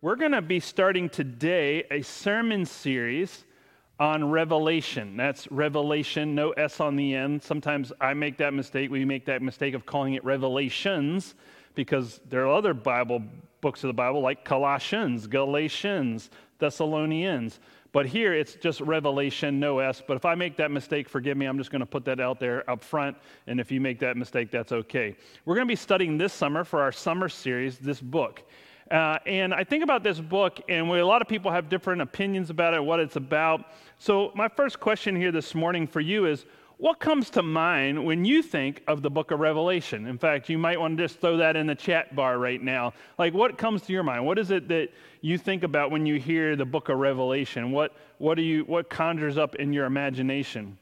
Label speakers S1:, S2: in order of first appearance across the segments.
S1: We're going to be starting today a sermon series on Revelation. That's Revelation, no S on the end. Sometimes I make that mistake. We make that mistake of calling it Revelations because there are other Bible books of the Bible like Colossians, Galatians, Thessalonians. But here it's just Revelation, no S. But if I make that mistake, forgive me. I'm just going to put that out there up front. And if you make that mistake, that's okay. We're going to be studying this summer for our summer series, this book. Uh, and I think about this book, and a lot of people have different opinions about it, what it's about. So, my first question here this morning for you is what comes to mind when you think of the book of Revelation? In fact, you might want to just throw that in the chat bar right now. Like, what comes to your mind? What is it that you think about when you hear the book of Revelation? What, what, do you, what conjures up in your imagination?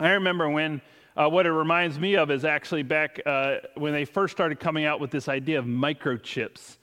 S1: I remember when. Uh, what it reminds me of is actually back uh, when they first started coming out with this idea of microchips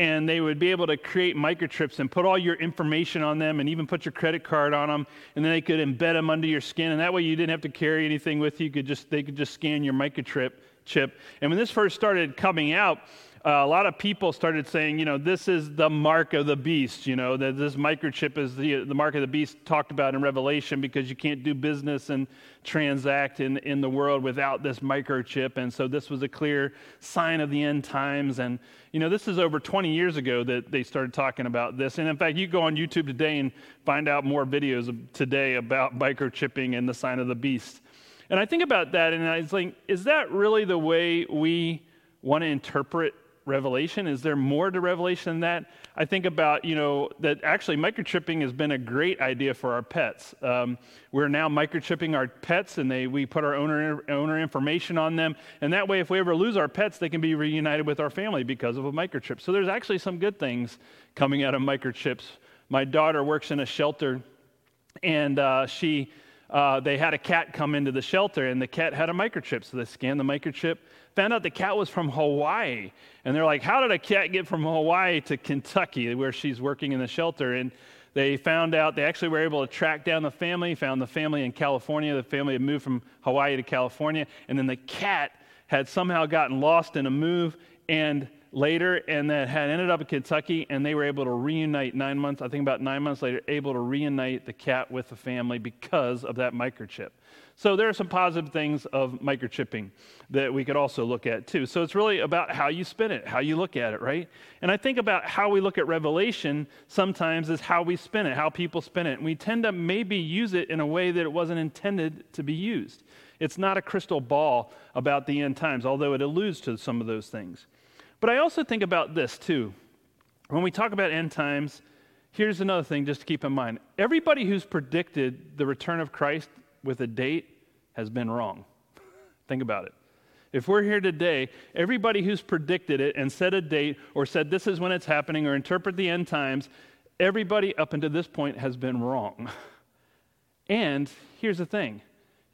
S1: and they would be able to create microchips and put all your information on them and even put your credit card on them and then they could embed them under your skin and that way you didn't have to carry anything with you, you could just they could just scan your microchip chip. And when this first started coming out uh, a lot of people started saying, you know, this is the mark of the beast, you know, that this microchip is the, the mark of the beast talked about in Revelation because you can't do business and transact in, in the world without this microchip. And so this was a clear sign of the end times. And, you know, this is over 20 years ago that they started talking about this. And in fact, you go on YouTube today and find out more videos today about microchipping and the sign of the beast. And I think about that and I like, is that really the way we want to interpret Revelation? Is there more to Revelation than that? I think about, you know, that actually microchipping has been a great idea for our pets. Um, we're now microchipping our pets and they, we put our owner, owner information on them. And that way, if we ever lose our pets, they can be reunited with our family because of a microchip. So there's actually some good things coming out of microchips. My daughter works in a shelter and uh, she, uh, they had a cat come into the shelter and the cat had a microchip. So they scanned the microchip found out the cat was from Hawaii. And they're like, How did a cat get from Hawaii to Kentucky, where she's working in the shelter? And they found out they actually were able to track down the family, found the family in California. The family had moved from Hawaii to California. And then the cat had somehow gotten lost in a move and later and that had ended up in Kentucky and they were able to reunite nine months, I think about nine months later, able to reunite the cat with the family because of that microchip. So there are some positive things of microchipping that we could also look at too. So it's really about how you spin it, how you look at it, right? And I think about how we look at Revelation sometimes is how we spin it, how people spin it. And we tend to maybe use it in a way that it wasn't intended to be used. It's not a crystal ball about the end times, although it alludes to some of those things. But I also think about this too. When we talk about end times, here's another thing just to keep in mind. Everybody who's predicted the return of Christ with a date has been wrong. Think about it. If we're here today, everybody who's predicted it and set a date or said this is when it's happening or interpret the end times, everybody up until this point has been wrong. And here's the thing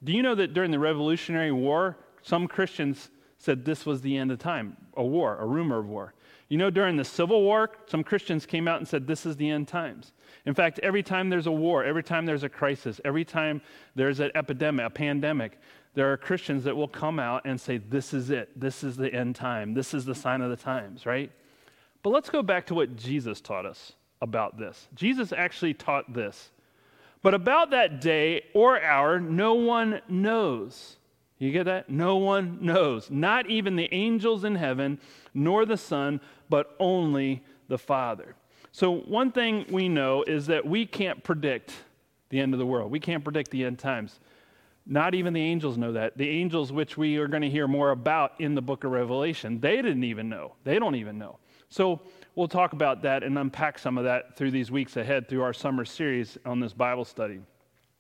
S1: do you know that during the Revolutionary War, some Christians said this was the end of time, a war, a rumor of war? You know, during the Civil War, some Christians came out and said this is the end times. In fact, every time there's a war, every time there's a crisis, every time there's an epidemic, a pandemic, there are Christians that will come out and say, This is it. This is the end time. This is the sign of the times, right? But let's go back to what Jesus taught us about this. Jesus actually taught this. But about that day or hour, no one knows. You get that? No one knows. Not even the angels in heaven, nor the Son, but only the Father. So, one thing we know is that we can't predict the end of the world. We can't predict the end times. Not even the angels know that. The angels, which we are going to hear more about in the book of Revelation, they didn't even know. They don't even know. So, we'll talk about that and unpack some of that through these weeks ahead through our summer series on this Bible study.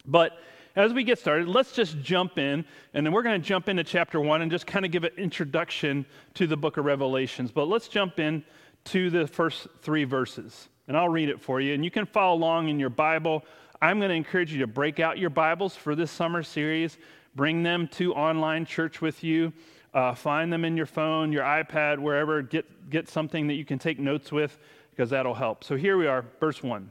S1: But as we get started, let's just jump in, and then we're going to jump into chapter one and just kind of give an introduction to the book of Revelations. But let's jump in to the first three verses. And I'll read it for you. And you can follow along in your Bible. I'm going to encourage you to break out your Bibles for this summer series, bring them to online church with you. Uh, find them in your phone, your iPad, wherever. Get, get something that you can take notes with because that'll help. So here we are, verse 1.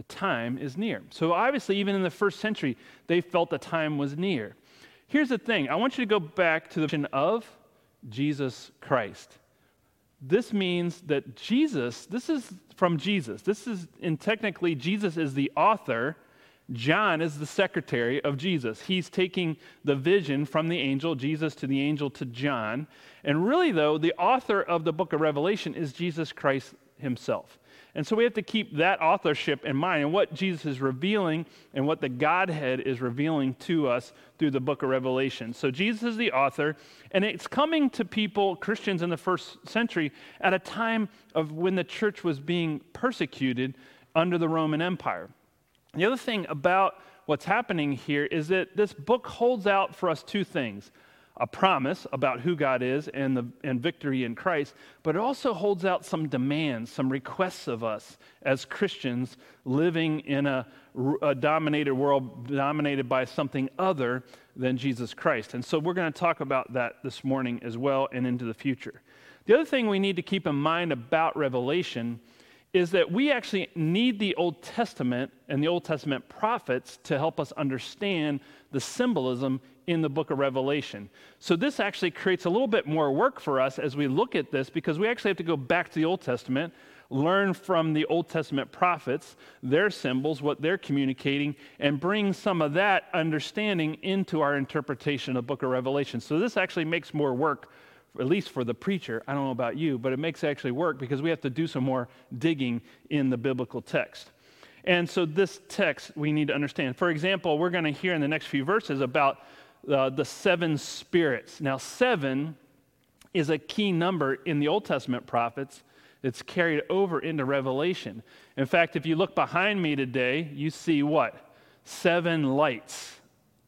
S1: The time is near. So, obviously, even in the first century, they felt the time was near. Here's the thing I want you to go back to the vision of Jesus Christ. This means that Jesus, this is from Jesus. This is, and technically, Jesus is the author. John is the secretary of Jesus. He's taking the vision from the angel, Jesus to the angel to John. And really, though, the author of the book of Revelation is Jesus Christ himself. And so we have to keep that authorship in mind and what Jesus is revealing and what the Godhead is revealing to us through the book of Revelation. So Jesus is the author, and it's coming to people, Christians in the first century, at a time of when the church was being persecuted under the Roman Empire. The other thing about what's happening here is that this book holds out for us two things a promise about who God is and, the, and victory in Christ, but it also holds out some demands, some requests of us as Christians living in a, a dominated world dominated by something other than Jesus Christ. And so we're going to talk about that this morning as well and into the future. The other thing we need to keep in mind about Revelation is that we actually need the Old Testament and the Old Testament prophets to help us understand the symbolism in the book of Revelation. So, this actually creates a little bit more work for us as we look at this because we actually have to go back to the Old Testament, learn from the Old Testament prophets, their symbols, what they're communicating, and bring some of that understanding into our interpretation of the book of Revelation. So, this actually makes more work at least for the preacher. I don't know about you, but it makes actually work because we have to do some more digging in the biblical text. And so, this text we need to understand. For example, we're going to hear in the next few verses about uh, the seven spirits. Now, seven is a key number in the Old Testament prophets. It's carried over into Revelation. In fact, if you look behind me today, you see what? Seven lights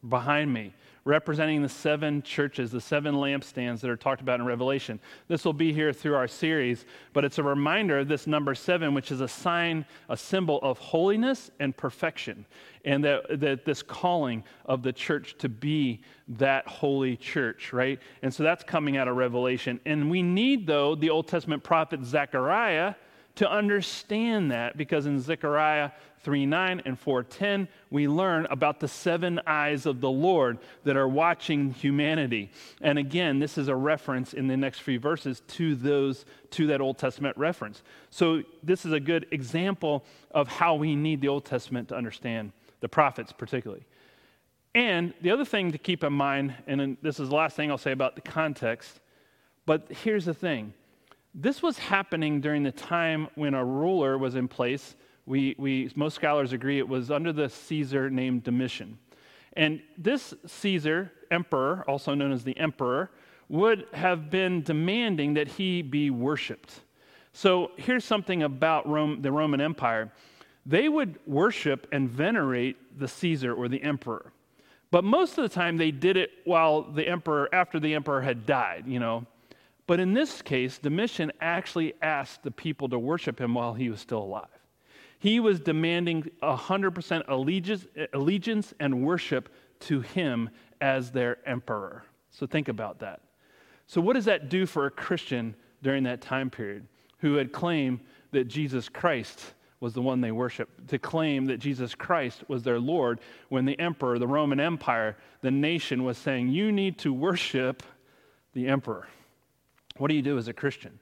S1: behind me representing the seven churches, the seven lampstands that are talked about in Revelation. This will be here through our series, but it's a reminder of this number seven, which is a sign, a symbol of holiness and perfection, and that, that this calling of the church to be that holy church, right? And so that's coming out of Revelation. And we need, though, the Old Testament prophet Zechariah to understand that because in Zechariah 3:9 and 4:10 we learn about the seven eyes of the Lord that are watching humanity. And again, this is a reference in the next few verses to those to that Old Testament reference. So this is a good example of how we need the Old Testament to understand the prophets particularly. And the other thing to keep in mind and this is the last thing I'll say about the context, but here's the thing this was happening during the time when a ruler was in place. We, we, most scholars agree it was under the Caesar named Domitian. And this Caesar, emperor, also known as the emperor, would have been demanding that he be worshiped. So here's something about Rome, the Roman Empire. They would worship and venerate the Caesar or the emperor. But most of the time they did it while the emperor, after the emperor had died, you know. But in this case, Domitian actually asked the people to worship him while he was still alive. He was demanding 100% allegiance, allegiance and worship to him as their emperor. So think about that. So, what does that do for a Christian during that time period who had claimed that Jesus Christ was the one they worshiped, to claim that Jesus Christ was their Lord when the emperor, the Roman Empire, the nation was saying, You need to worship the emperor. What do you do as a Christian?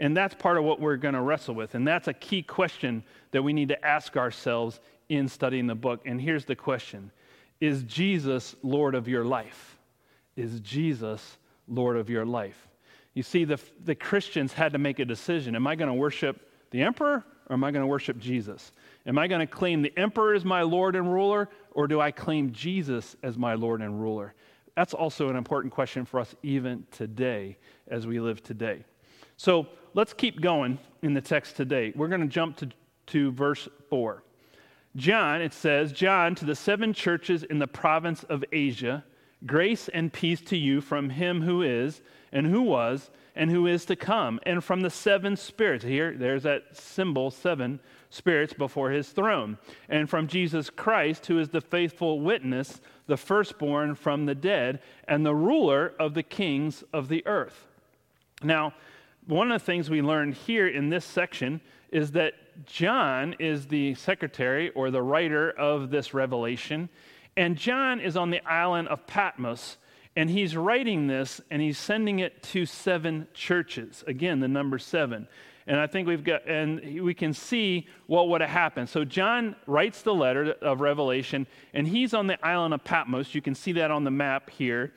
S1: And that's part of what we're going to wrestle with. And that's a key question that we need to ask ourselves in studying the book. And here's the question Is Jesus Lord of your life? Is Jesus Lord of your life? You see, the, the Christians had to make a decision. Am I going to worship the emperor or am I going to worship Jesus? Am I going to claim the emperor as my Lord and ruler or do I claim Jesus as my Lord and ruler? That's also an important question for us even today as we live today. So let's keep going in the text today. We're going to jump to, to verse 4. John, it says, John, to the seven churches in the province of Asia, grace and peace to you from him who is, and who was, and who is to come, and from the seven spirits. Here, there's that symbol, seven spirits before his throne, and from Jesus Christ, who is the faithful witness, the firstborn from the dead, and the ruler of the kings of the earth. Now, one of the things we learned here in this section is that John is the secretary or the writer of this revelation, and John is on the island of Patmos. And he's writing this and he's sending it to seven churches. Again, the number seven. And I think we've got, and we can see what would have happened. So John writes the letter of Revelation, and he's on the island of Patmos. You can see that on the map here.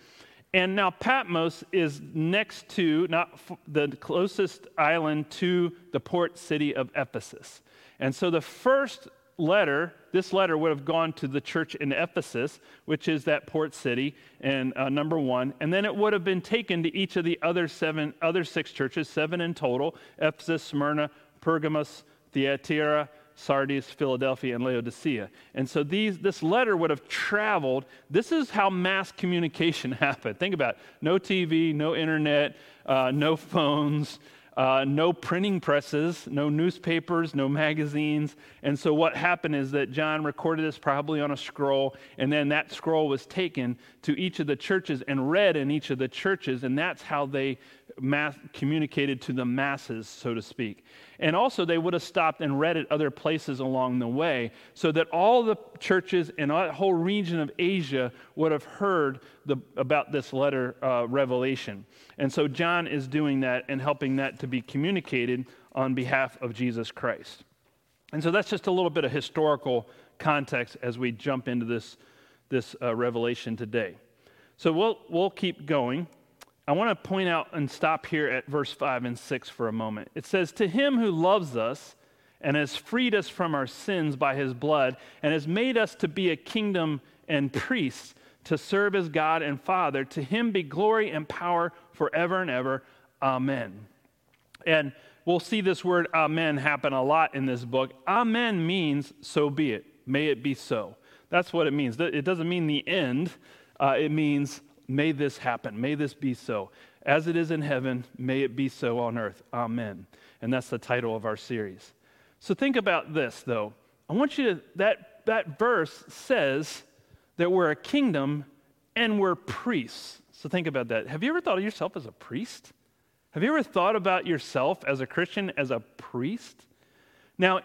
S1: And now Patmos is next to, not the closest island to the port city of Ephesus. And so the first letter, this letter would have gone to the church in Ephesus, which is that port city, and uh, number one, and then it would have been taken to each of the other seven, other six churches, seven in total: Ephesus, Smyrna, Pergamos, Thyatira, Sardis, Philadelphia, and Laodicea. And so these, this letter would have traveled. This is how mass communication happened. Think about it. no TV, no internet, uh, no phones, uh, no printing presses, no newspapers, no magazines. And so what happened is that John recorded this probably on a scroll, and then that scroll was taken to each of the churches and read in each of the churches, and that's how they mass, communicated to the masses, so to speak. And also, they would have stopped and read at other places along the way so that all the churches in that whole region of Asia would have heard the, about this letter, uh, Revelation. And so, John is doing that and helping that to be communicated on behalf of Jesus Christ. And so, that's just a little bit of historical context as we jump into this, this uh, revelation today. So, we'll, we'll keep going. I want to point out and stop here at verse 5 and 6 for a moment. It says, To him who loves us and has freed us from our sins by his blood and has made us to be a kingdom and priests to serve as God and Father, to him be glory and power forever and ever. Amen. And we'll see this word amen happen a lot in this book. Amen means so be it. May it be so. That's what it means. It doesn't mean the end, uh, it means May this happen. May this be so. As it is in heaven, may it be so on earth. Amen. And that's the title of our series. So think about this, though. I want you to, that, that verse says that we're a kingdom and we're priests. So think about that. Have you ever thought of yourself as a priest? Have you ever thought about yourself as a Christian as a priest? Now,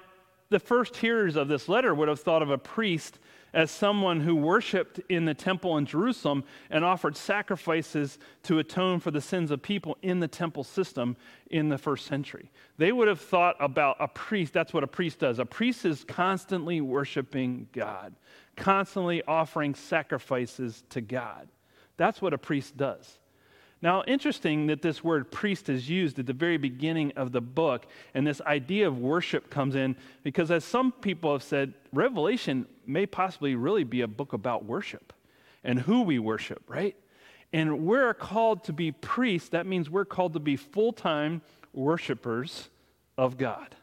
S1: the first hearers of this letter would have thought of a priest as someone who worshiped in the temple in Jerusalem and offered sacrifices to atone for the sins of people in the temple system in the first century. They would have thought about a priest, that's what a priest does. A priest is constantly worshiping God, constantly offering sacrifices to God. That's what a priest does. Now, interesting that this word priest is used at the very beginning of the book, and this idea of worship comes in because, as some people have said, Revelation may possibly really be a book about worship and who we worship, right? And we're called to be priests. That means we're called to be full time worshipers of God.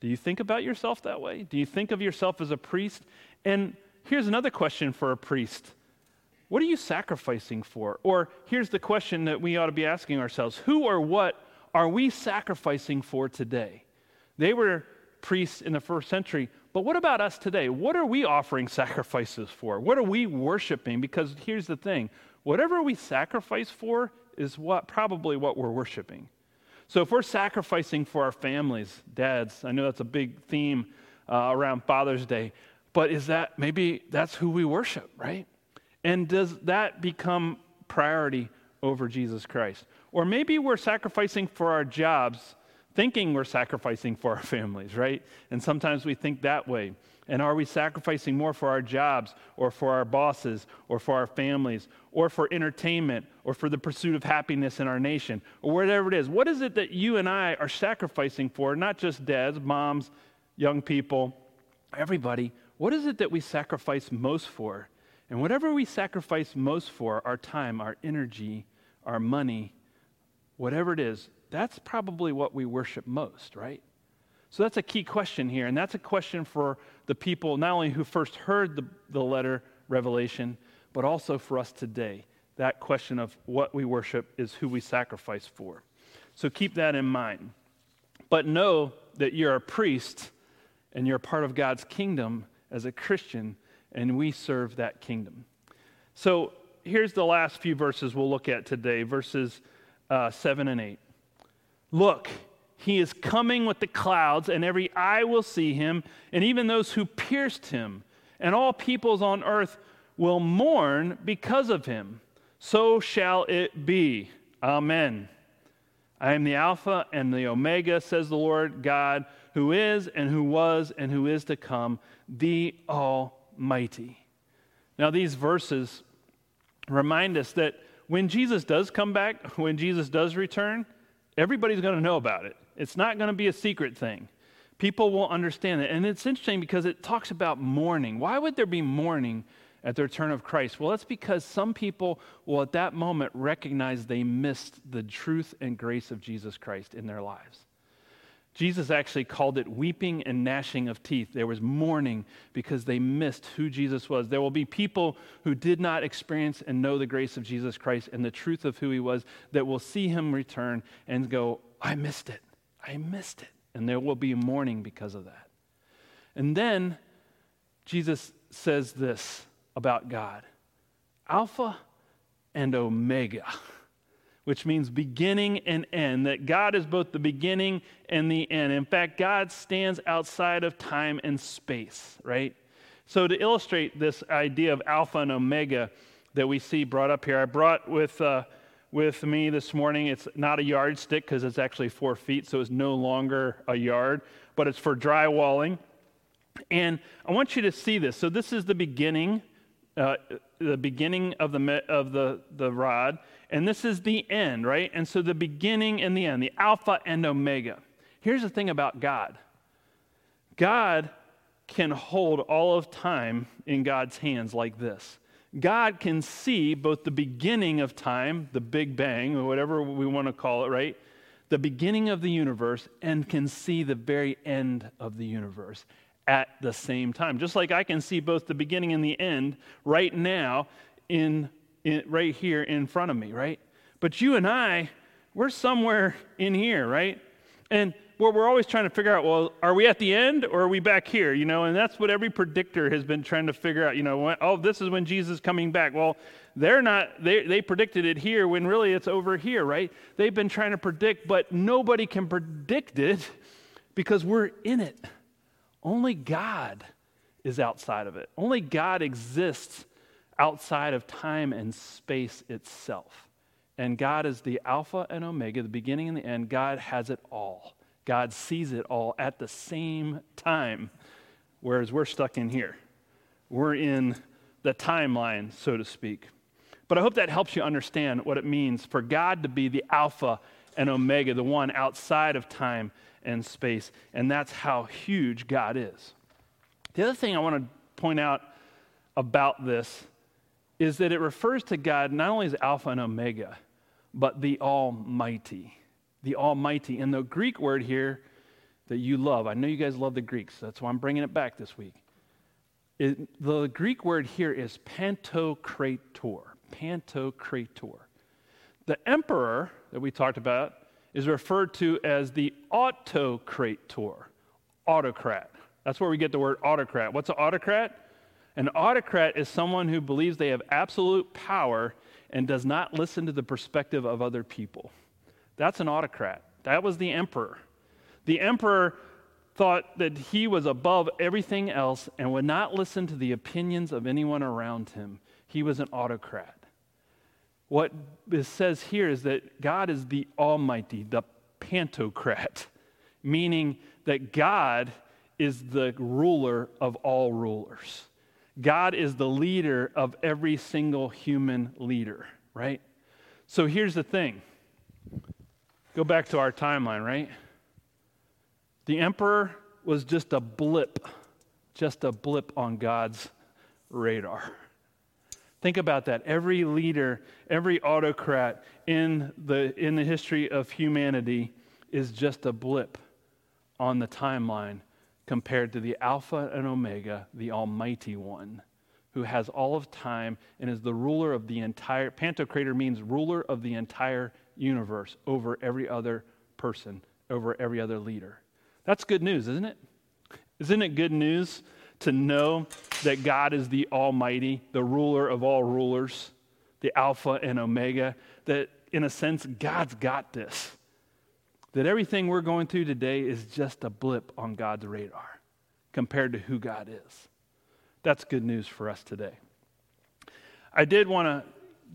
S1: Do you think about yourself that way? Do you think of yourself as a priest? And here's another question for a priest what are you sacrificing for? Or here's the question that we ought to be asking ourselves Who or what are we sacrificing for today? They were priests in the first century, but what about us today? What are we offering sacrifices for? What are we worshiping? Because here's the thing whatever we sacrifice for is what probably what we're worshiping. So if we're sacrificing for our families, dads, I know that's a big theme uh, around Father's Day, but is that maybe that's who we worship, right? And does that become priority over Jesus Christ? Or maybe we're sacrificing for our jobs, thinking we're sacrificing for our families, right? And sometimes we think that way. And are we sacrificing more for our jobs or for our bosses or for our families or for entertainment or for the pursuit of happiness in our nation or whatever it is? What is it that you and I are sacrificing for? Not just dads, moms, young people, everybody. What is it that we sacrifice most for? And whatever we sacrifice most for, our time, our energy, our money, whatever it is, that's probably what we worship most, right? So that's a key question here. And that's a question for the people, not only who first heard the, the letter, Revelation, but also for us today. That question of what we worship is who we sacrifice for. So keep that in mind. But know that you're a priest and you're part of God's kingdom as a Christian, and we serve that kingdom. So here's the last few verses we'll look at today verses uh, 7 and 8. Look, he is coming with the clouds, and every eye will see him, and even those who pierced him, and all peoples on earth will mourn because of him. So shall it be. Amen. I am the Alpha and the Omega, says the Lord God, who is and who was and who is to come, the Almighty. Now, these verses remind us that when Jesus does come back, when Jesus does return, everybody's going to know about it. It's not going to be a secret thing. People will understand it. And it's interesting because it talks about mourning. Why would there be mourning at the return of Christ? Well, that's because some people will at that moment recognize they missed the truth and grace of Jesus Christ in their lives. Jesus actually called it weeping and gnashing of teeth. There was mourning because they missed who Jesus was. There will be people who did not experience and know the grace of Jesus Christ and the truth of who he was that will see him return and go, I missed it. I missed it. And there will be mourning because of that. And then Jesus says this about God Alpha and Omega, which means beginning and end, that God is both the beginning and the end. In fact, God stands outside of time and space, right? So, to illustrate this idea of Alpha and Omega that we see brought up here, I brought with. Uh, with me this morning. It's not a yardstick because it's actually four feet, so it's no longer a yard, but it's for drywalling. And I want you to see this. So this is the beginning, uh, the beginning of the of the the rod, and this is the end, right? And so the beginning and the end, the alpha and omega. Here's the thing about God. God can hold all of time in God's hands like this. God can see both the beginning of time, the Big Bang, or whatever we want to call it, right? The beginning of the universe, and can see the very end of the universe at the same time. Just like I can see both the beginning and the end right now, in, in right here in front of me, right? But you and I, we're somewhere in here, right? And where we're always trying to figure out, well, are we at the end or are we back here? You know, and that's what every predictor has been trying to figure out. You know, when, oh, this is when Jesus is coming back. Well, they're not. They they predicted it here when really it's over here, right? They've been trying to predict, but nobody can predict it because we're in it. Only God is outside of it. Only God exists outside of time and space itself. And God is the Alpha and Omega, the beginning and the end. God has it all. God sees it all at the same time, whereas we're stuck in here. We're in the timeline, so to speak. But I hope that helps you understand what it means for God to be the Alpha and Omega, the one outside of time and space. And that's how huge God is. The other thing I want to point out about this is that it refers to God not only as Alpha and Omega, but the Almighty the Almighty. And the Greek word here that you love, I know you guys love the Greeks, that's why I'm bringing it back this week. It, the Greek word here is pantokrator. Pantokrator. The emperor that we talked about is referred to as the autocrator, autocrat. That's where we get the word autocrat. What's an autocrat? An autocrat is someone who believes they have absolute power and does not listen to the perspective of other people. That's an autocrat. That was the emperor. The emperor thought that he was above everything else and would not listen to the opinions of anyone around him. He was an autocrat. What it says here is that God is the Almighty, the Pantocrat, meaning that God is the ruler of all rulers. God is the leader of every single human leader, right? So here's the thing Go back to our timeline, right? The emperor was just a blip, just a blip on God's radar. Think about that. Every leader, every autocrat in the, in the history of humanity is just a blip on the timeline compared to the Alpha and Omega, the Almighty One, who has all of time and is the ruler of the entire. Pantocrator means ruler of the entire universe over every other person, over every other leader. That's good news, isn't it? Isn't it good news to know that God is the Almighty, the ruler of all rulers, the Alpha and Omega? That in a sense, God's got this. That everything we're going through today is just a blip on God's radar compared to who God is. That's good news for us today. I did want to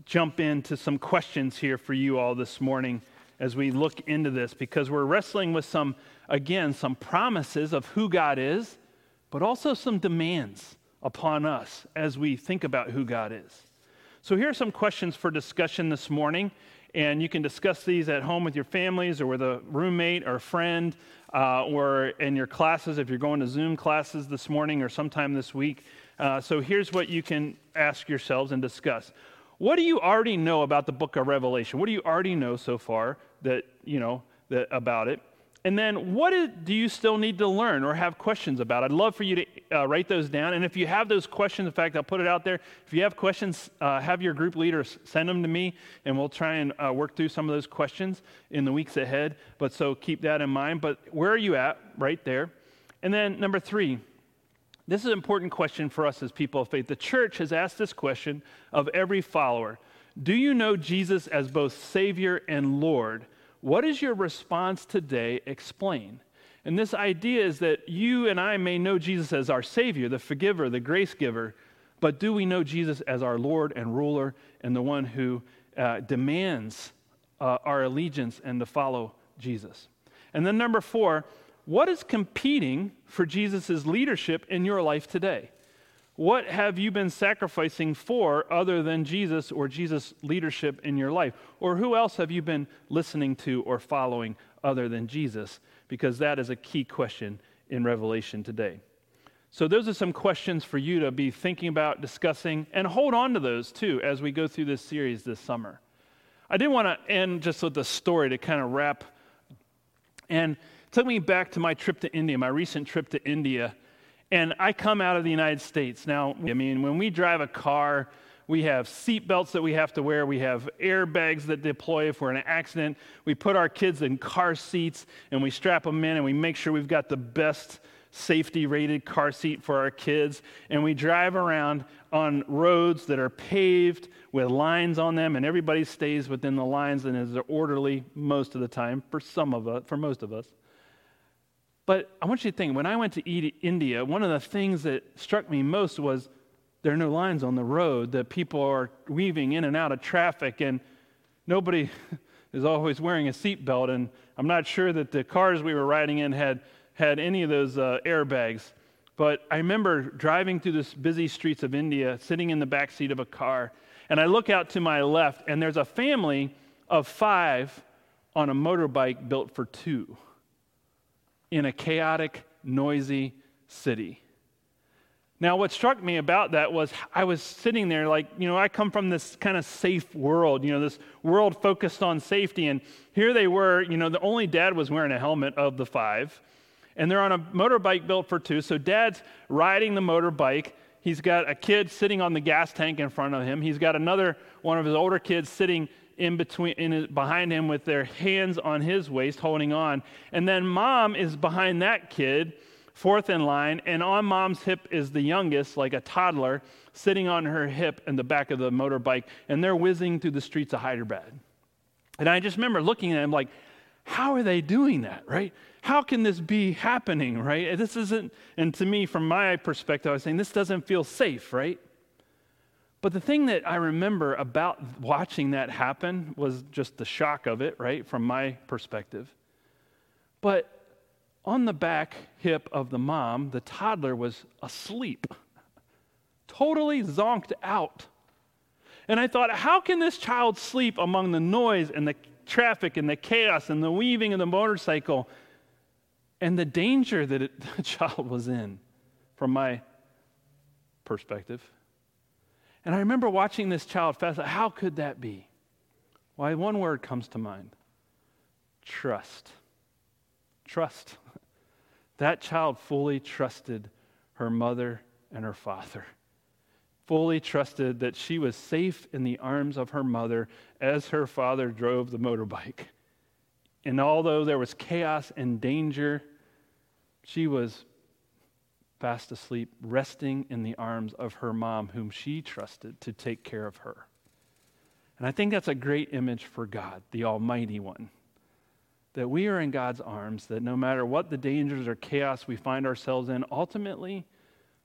S1: jump into some questions here for you all this morning as we look into this because we're wrestling with some, again, some promises of who God is, but also some demands upon us as we think about who God is. So here are some questions for discussion this morning, and you can discuss these at home with your families or with a roommate or a friend uh, or in your classes if you're going to Zoom classes this morning or sometime this week. Uh, so here's what you can ask yourselves and discuss. What do you already know about the book of Revelation? What do you already know so far that, you know, that, about it? And then what do you still need to learn or have questions about? I'd love for you to uh, write those down. And if you have those questions, in fact, I'll put it out there. If you have questions, uh, have your group leaders send them to me, and we'll try and uh, work through some of those questions in the weeks ahead. But so keep that in mind. But where are you at right there? And then number three, this is an important question for us as people of faith. The church has asked this question of every follower Do you know Jesus as both Savior and Lord? What is your response today? Explain. And this idea is that you and I may know Jesus as our Savior, the forgiver, the grace giver, but do we know Jesus as our Lord and ruler and the one who uh, demands uh, our allegiance and to follow Jesus? And then, number four, what is competing for Jesus' leadership in your life today? What have you been sacrificing for other than Jesus or Jesus' leadership in your life? Or who else have you been listening to or following other than Jesus? Because that is a key question in Revelation today. So, those are some questions for you to be thinking about, discussing, and hold on to those too as we go through this series this summer. I did want to end just with a story to kind of wrap. And took me back to my trip to India, my recent trip to India. And I come out of the United States. Now, I mean, when we drive a car, we have seat belts that we have to wear. We have airbags that deploy if we're in an accident. We put our kids in car seats and we strap them in and we make sure we've got the best safety rated car seat for our kids. And we drive around on roads that are paved with lines on them and everybody stays within the lines and is orderly most of the time for some of us, for most of us. But I want you to think when I went to India, one of the things that struck me most was there are no lines on the road, that people are weaving in and out of traffic, and nobody is always wearing a seatbelt. And I'm not sure that the cars we were riding in had, had any of those uh, airbags. But I remember driving through the busy streets of India, sitting in the back seat of a car, and I look out to my left, and there's a family of five on a motorbike built for two in a chaotic, noisy city. Now, what struck me about that was I was sitting there like, you know, I come from this kind of safe world, you know, this world focused on safety. And here they were, you know, the only dad was wearing a helmet of the five. And they're on a motorbike built for two. So dad's riding the motorbike. He's got a kid sitting on the gas tank in front of him. He's got another one of his older kids sitting in between in behind him with their hands on his waist holding on. And then mom is behind that kid fourth in line and on mom's hip is the youngest like a toddler sitting on her hip in the back of the motorbike and they're whizzing through the streets of hyderabad. And i just remember looking at him like how are they doing that right? How can this be happening right? This isn't and to me from my perspective i was saying this doesn't feel safe right but the thing that I remember about watching that happen was just the shock of it, right, from my perspective. But on the back hip of the mom, the toddler was asleep, totally zonked out. And I thought, how can this child sleep among the noise and the traffic and the chaos and the weaving of the motorcycle and the danger that it, the child was in, from my perspective? And I remember watching this child fast. How could that be? Why, one word comes to mind trust. Trust. That child fully trusted her mother and her father, fully trusted that she was safe in the arms of her mother as her father drove the motorbike. And although there was chaos and danger, she was fast asleep, resting in the arms of her mom, whom she trusted to take care of her. And I think that's a great image for God, the Almighty One. That we are in God's arms, that no matter what the dangers or chaos we find ourselves in, ultimately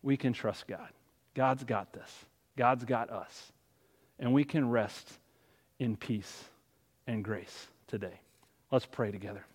S1: we can trust God. God's got this, God's got us. And we can rest in peace and grace today. Let's pray together.